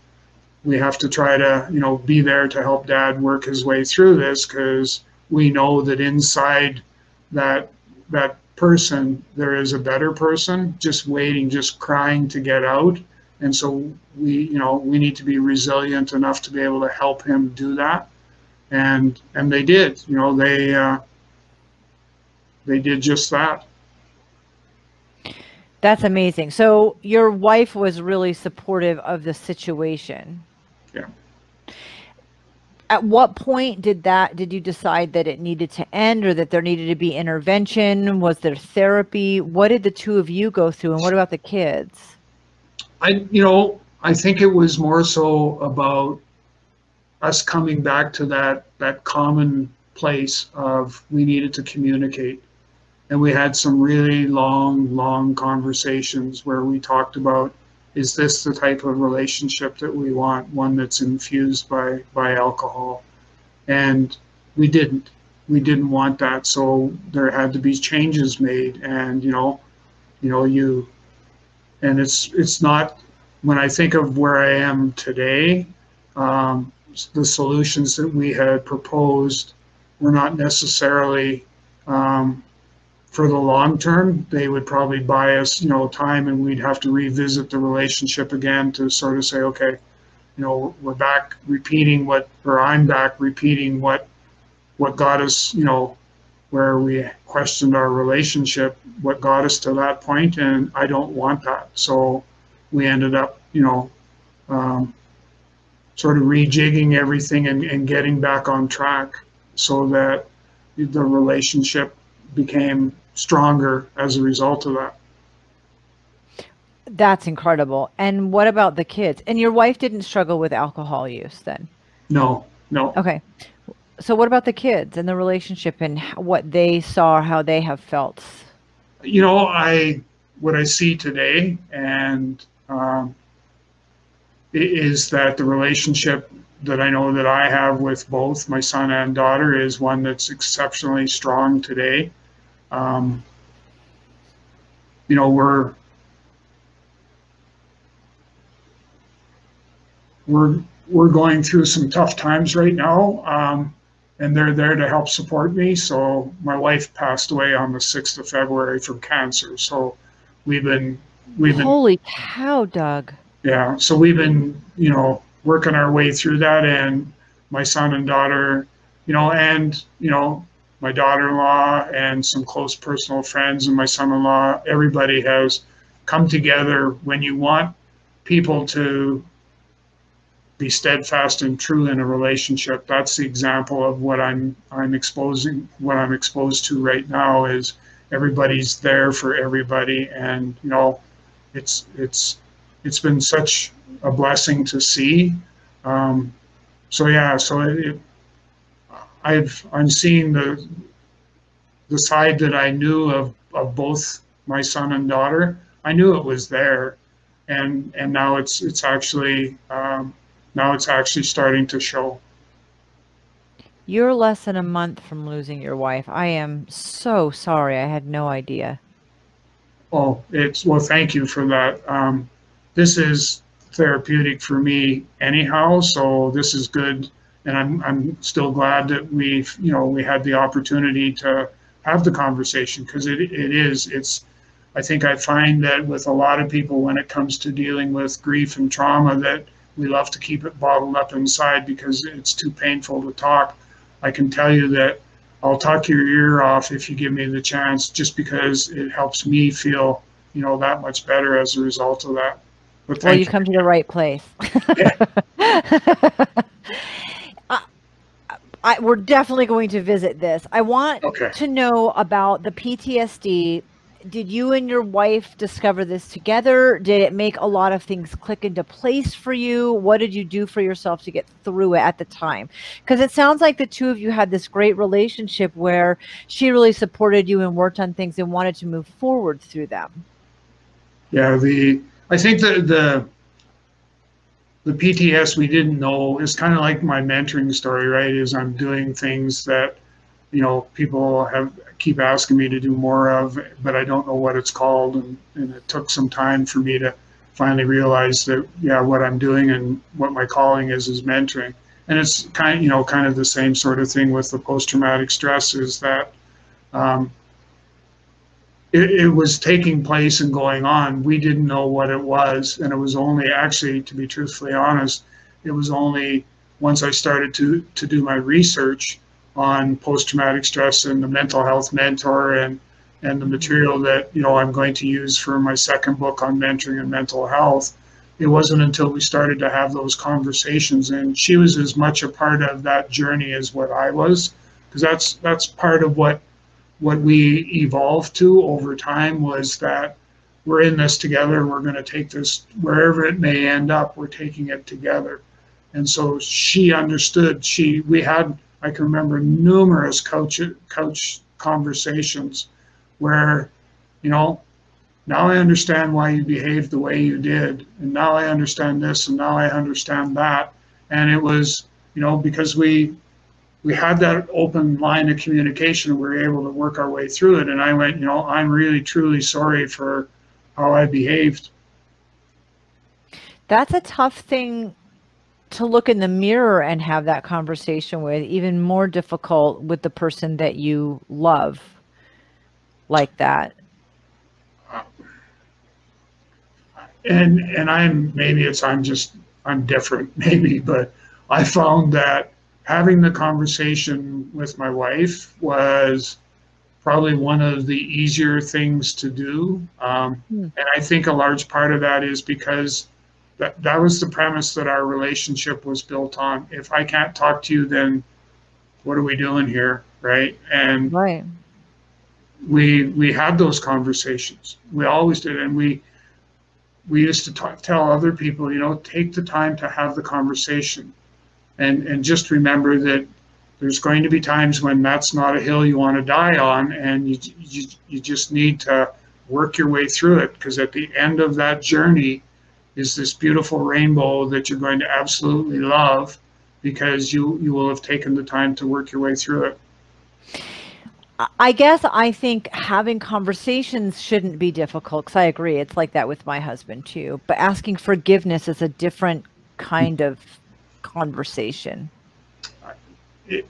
Speaker 2: we have to try to, you know, be there to help Dad work his way through this because we know that inside that that person there is a better person just waiting just crying to get out and so we you know we need to be resilient enough to be able to help him do that. And and they did you know they uh, they did just that.
Speaker 1: That's amazing. So your wife was really supportive of the situation.
Speaker 2: Yeah.
Speaker 1: At what point did that did you decide that it needed to end or that there needed to be intervention? Was there therapy? What did the two of you go through and what about the kids
Speaker 2: i you know i think it was more so about us coming back to that that common place of we needed to communicate. And we had some really long long conversations where we talked about is this the type of relationship that we want one that's infused by by alcohol? And we didn't. We didn't want that. So there had to be changes made. And you know you know you and it's it's not when i think of where i am today um, the solutions that we had proposed were not necessarily um, for the long term, they would probably buy us, you know, time and we'd have to revisit the relationship again to sort of say, okay, you know, we're back repeating what, or I'm back repeating what, what got us, you know, where we questioned our relationship, what got us to that point, and I don't want that. So we ended up, you know, um, sort of rejigging everything and, and getting back on track so that the relationship became stronger as a result of that.
Speaker 1: That's incredible. And what about the kids? And your wife didn't struggle with alcohol use then?
Speaker 2: No, no.
Speaker 1: Okay. So what about the kids and the relationship and what they saw, how they have felt?
Speaker 2: You know, I what I see today and um, is that the relationship that I know that I have with both my son and daughter is one that's exceptionally strong today. Um, you know, we're we're we're going through some tough times right now, um, and they're there to help support me. So my wife passed away on the sixth of February from cancer. So we've been we've been
Speaker 1: holy cow, Doug.
Speaker 2: Yeah, so we've been you know working our way through that, and my son and daughter, you know, and you know my daughter-in-law and some close personal friends and my son-in-law everybody has come together when you want people to be steadfast and true in a relationship. That's the example of what i'm i'm exposing what i'm exposed to right now is everybody's there for everybody. And you know it's it's it's been such a blessing to see. Um, so yeah so it, I've I'm seeing the the side that I knew of of both my son and daughter. I knew it was there, and and now it's it's actually um, now it's actually starting to show.
Speaker 1: You're less than a month from losing your wife. I am so sorry. I had no idea.
Speaker 2: Oh, it's well. Thank you for that. Um, this is therapeutic for me anyhow, so this is good and I'm I'm still glad that we've you know we had the opportunity to have the conversation because it it is it's I think I find that with a lot of people when it comes to dealing with grief and trauma that we love to keep it bottled up inside because it's too painful to talk. I can tell you that I'll talk your ear off if you give me the chance just because it helps me feel you know, that much better as a result of that.
Speaker 1: But well, you, you come to the right place. I, uh, I, we're definitely going to visit this. I want okay. to know about the PTSD did you and your wife discover this together? Did it make a lot of things click into place for you? What did you do for yourself to get through it at the time? Because it sounds like the two of you had this great relationship where she really supported you and worked on things and wanted to move forward through them.
Speaker 2: Yeah, the I think the the the PTS we didn't know is kind of like my mentoring story, right? Is I'm doing things that you know people have keep asking me to do more of, but I don't know what it's called. And, and it took some time for me to finally realize that, yeah, what I'm doing and what my calling is is mentoring. And it's kind of, you know, kind of the same sort of thing with the post-traumatic stress is that um, it, it was taking place and going on. We didn't know what it was. And it was only actually, to be truthfully honest, it was only once I started to, to do my research on post-traumatic stress and the mental health mentor and and the material that you know I'm going to use for my second book on mentoring and mental health. It wasn't until we started to have those conversations, and she was as much a part of that journey as what I was, because that's that's part of what what we evolved to over time was that we're in this together. We're going to take this wherever it may end up. We're taking it together, and so she understood. She we had I can remember numerous coach coach conversations where, you know, now I understand why you behaved the way you did, and now I understand this, and now I understand that, and it was, you know, because we we had that open line of communication, we were able to work our way through it, and I went, you know, I'm really truly sorry for how I behaved.
Speaker 1: That's a tough thing to look in the mirror and have that conversation with even more difficult with the person that you love like that
Speaker 2: and and i'm maybe it's i'm just i'm different maybe but i found that having the conversation with my wife was probably one of the easier things to do um, hmm. and i think a large part of that is because that that was the premise that our relationship was built on. If I can't talk to you, then what are we doing here, right? And
Speaker 1: right.
Speaker 2: we we had those conversations. We always did, and we we used to talk, tell other people, you know, take the time to have the conversation, and and just remember that there's going to be times when that's not a hill you want to die on, and you you, you just need to work your way through it because at the end of that journey is this beautiful rainbow that you're going to absolutely love because you you will have taken the time to work your way through it.
Speaker 1: I guess I think having conversations shouldn't be difficult because I agree. It's like that with my husband too. But asking forgiveness is a different kind of conversation.
Speaker 2: It,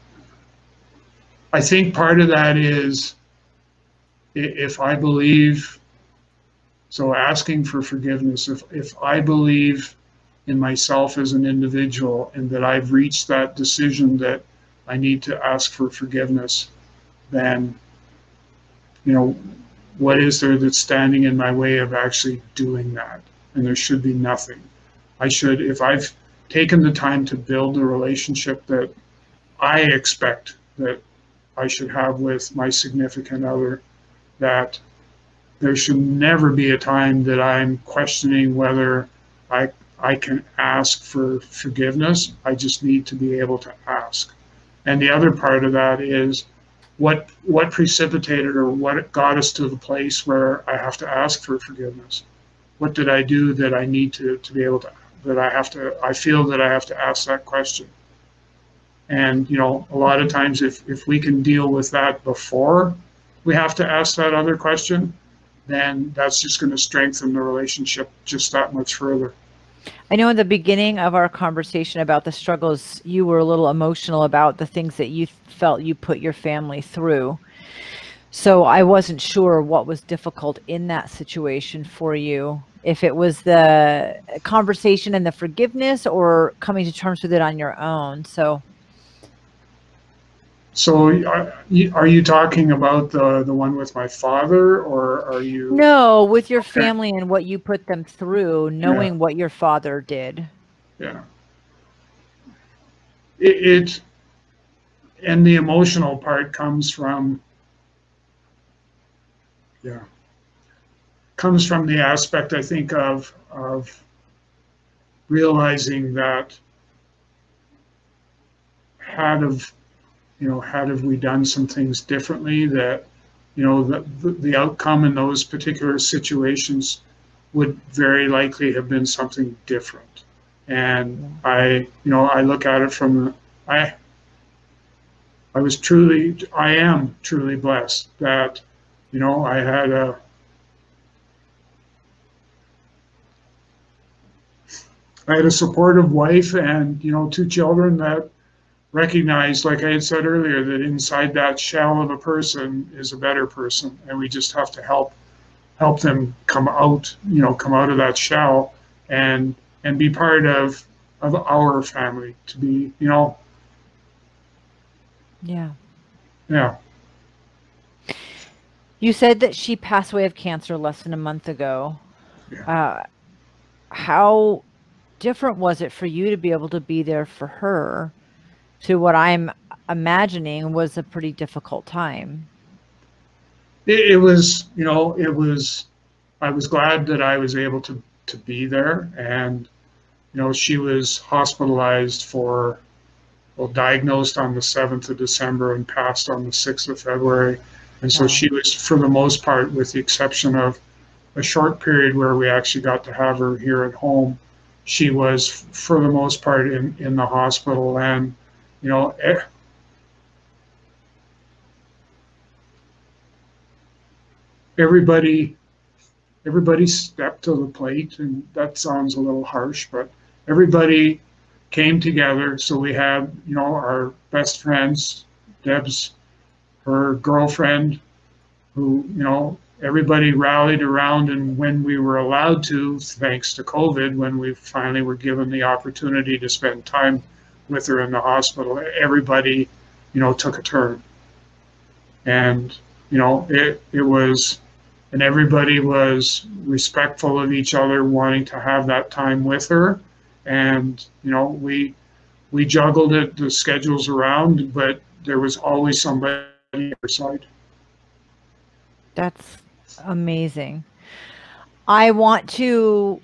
Speaker 2: I think part of that is if I believe so asking for forgiveness, if, if I believe in myself as an individual and that I've reached that decision that I need to ask for forgiveness, then, you know, what is there that's standing in my way of actually doing that? And there should be nothing. I should, if I've taken the time to build the relationship that I expect that I should have with my significant other, that there should never be a time that I'm questioning whether I I can ask for forgiveness. I just need to be able to ask. And the other part of that is what what precipitated or what got us to the place where I have to ask for forgiveness. What did I do that I need to to be able to that I have to I feel that I have to ask that question. And you know, a lot of times if if we can deal with that before we have to ask that other question, then that's just going to strengthen the relationship just that much further.
Speaker 1: I know in the beginning of our conversation about the struggles, you were a little emotional about the things that you felt you put your family through. So I wasn't sure what was difficult in that situation for you. If it was the conversation and the forgiveness or coming to terms with it on your own. So
Speaker 2: So are you, are you talking about the, the one with my father or are you?
Speaker 1: No, with your okay. family and what you put them through, knowing yeah. what your father did.
Speaker 2: Yeah. It, it, and the emotional part comes from, yeah, comes from the aspect I think of, of realizing that had of you know, had have we done some things differently that, you know, the, the outcome in those particular situations would very likely have been something different. And I, you know, I look at it from, I, I was truly, I am truly blessed that, you know, I had a, I had a supportive wife and, you know, two children that recognize, like I had said earlier, that inside that shell of a person is a better person, and we just have to help help them come out, you know, come out of that shell and and be part of of our family. To be, you know.
Speaker 1: Yeah.
Speaker 2: Yeah.
Speaker 1: You said that she passed away of cancer less than a month ago.
Speaker 2: Yeah.
Speaker 1: Uh, how different was it for you to be able to be there for her to what I'm imagining was a pretty difficult time.
Speaker 2: It, it, was, you know, it was, I was glad that I was able to, to be there. And, you know, she was hospitalized for, well, diagnosed on the 7th of December and passed on the 6th of February. And so wow. she was, for the most part, with the exception of a short period where we actually got to have her here at home, she was, for the most part, in, in the hospital. And, you know, eh, everybody everybody stepped to the plate and that sounds a little harsh but everybody came together. So we had you know our best friends deb's her girlfriend who you know everybody rallied around and when we were allowed to thanks to covid when we finally were given the opportunity to spend time with her in the hospital, everybody, you know, took a turn. And, you know, it, it was, and everybody was respectful of each other, wanting to have that time with her. And, you know, we, we juggled it, the schedules around, but there was always somebody on our side.
Speaker 1: That's amazing. I want to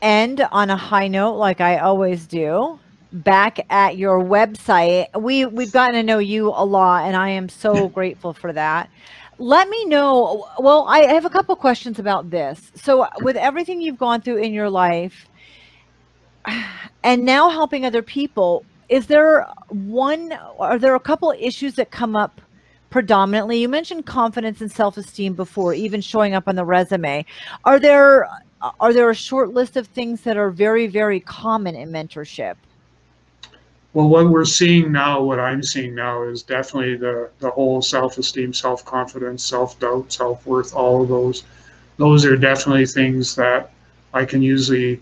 Speaker 1: end on a high note like I always do back at your website. We we've gotten to know you a lot, and I am so grateful for that. Let me know. Well, I have a couple questions about this. So, with everything you've gone through in your life, and now helping other people, is there one? Are there a couple issues that come up? predominantly you mentioned confidence and self-esteem before even showing up on the resume are there are there a short list of things that are very very common in mentorship
Speaker 2: well, what we're seeing now, what I'm seeing now, is definitely the the whole self-esteem, self-confidence, self-doubt, self-worth. All of those, those are definitely things that I can usually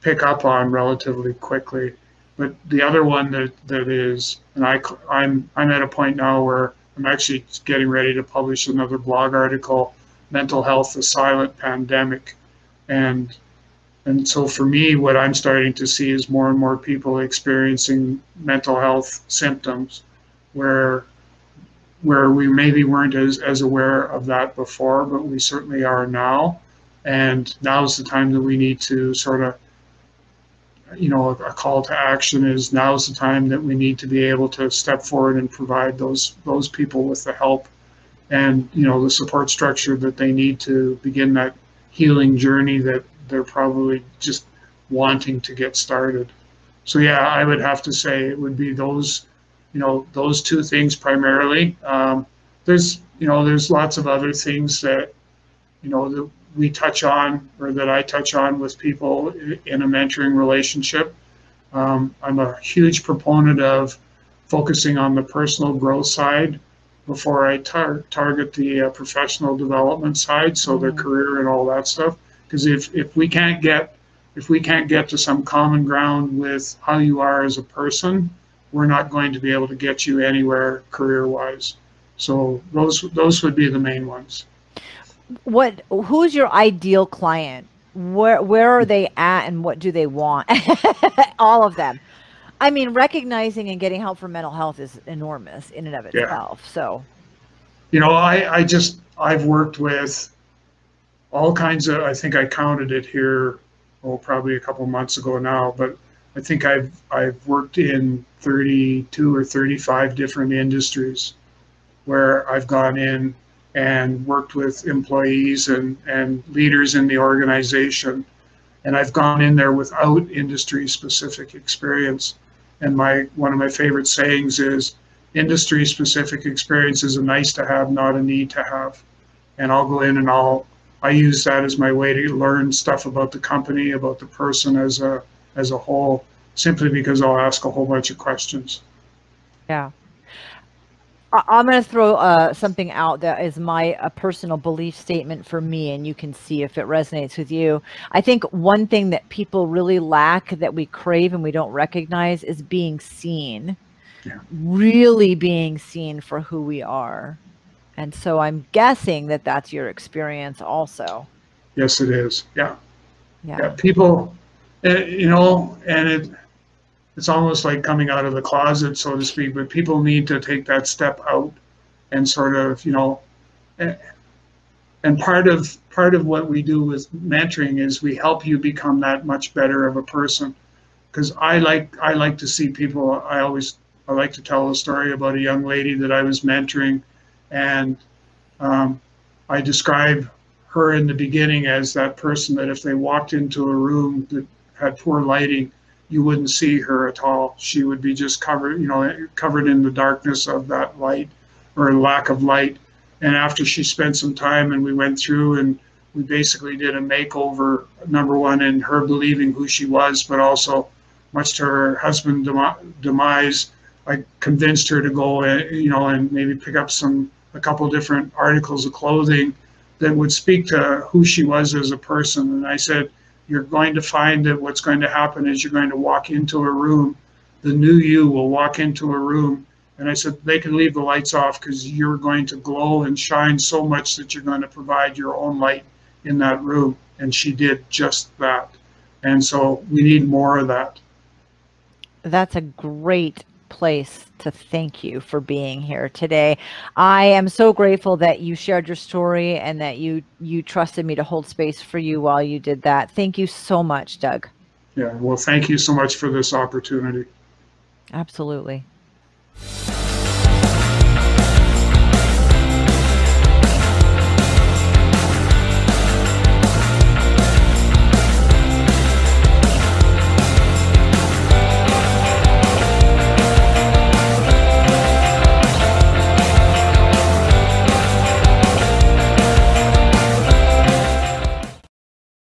Speaker 2: pick up on relatively quickly. But the other one that, that is, and I, I'm I'm at a point now where I'm actually getting ready to publish another blog article, mental health, the silent pandemic, and and so for me, what I'm starting to see is more and more people experiencing mental health symptoms where where we maybe weren't as, as aware of that before, but we certainly are now. And now is the time that we need to sort of, you know, a call to action is now is the time that we need to be able to step forward and provide those those people with the help and you know the support structure that they need to begin that healing journey that they're probably just wanting to get started. So yeah, I would have to say it would be those, you know, those two things primarily. Um, there's, you know, there's lots of other things that, you know, that we touch on or that I touch on with people in a mentoring relationship. Um, I'm a huge proponent of focusing on the personal growth side before I tar- target the uh, professional development side, so mm-hmm. their career and all that stuff. Because if, if we can't get if we can't get to some common ground with how you are as a person, we're not going to be able to get you anywhere career wise. So those those would be the main ones.
Speaker 1: What who's your ideal client? Where where are they at and what do they want? All of them. I mean, recognizing and getting help for mental health is enormous in and of itself. Yeah. So,
Speaker 2: you know, I I just I've worked with all kinds of. I think I counted it here. Oh, probably a couple months ago now, but I think I've I've worked in 32 or 35 different industries where I've gone in and worked with employees and, and leaders in the organization. And I've gone in there without industry specific experience. And my one of my favorite sayings is industry specific experience is a nice to have, not a need to have. And I'll go in and I'll I use that as my way to learn stuff about the company, about the person as a as a whole, simply because I'll ask a whole bunch of questions.
Speaker 1: Yeah. I'm going to throw uh, something out that is my a personal belief statement for me, and you can see if it resonates with you. I think one thing that people really lack that we crave and we don't recognize is being seen, yeah. really being seen for who we are. And so I'm guessing that that's your experience also.
Speaker 2: Yes, it is. Yeah. Yeah. yeah people, uh, you know, and it it's almost like coming out of the closet, so to speak. But people need to take that step out and sort of, you know, and part of part of what we do with mentoring is we help you become that much better of a person. Because I like I like to see people. I always I like to tell a story about a young lady that I was mentoring, and um, I describe her in the beginning as that person that if they walked into a room that had poor lighting, you wouldn't see her at all. She would be just covered, you know, covered in the darkness of that light or lack of light. And after she spent some time and we went through and we basically did a makeover, number one, in her believing who she was, but also much to her husband demise, I convinced her to go, uh, you know, and maybe pick up some, a couple different articles of clothing that would speak to who she was as a person. And I said, you're going to find that what's going to happen is you're going to walk into a room. The new you will walk into a room. And I said, they can leave the lights off because you're going to glow and shine so much that you're going to provide your own light in that room. And she did just that. And so we need more of that.
Speaker 1: That's a great place to thank you for being here today. I am so grateful that you shared your story and that you you trusted me to hold space for you while you did that. Thank you so much, Doug.
Speaker 2: Yeah, well, thank you so much for this opportunity.
Speaker 1: Absolutely.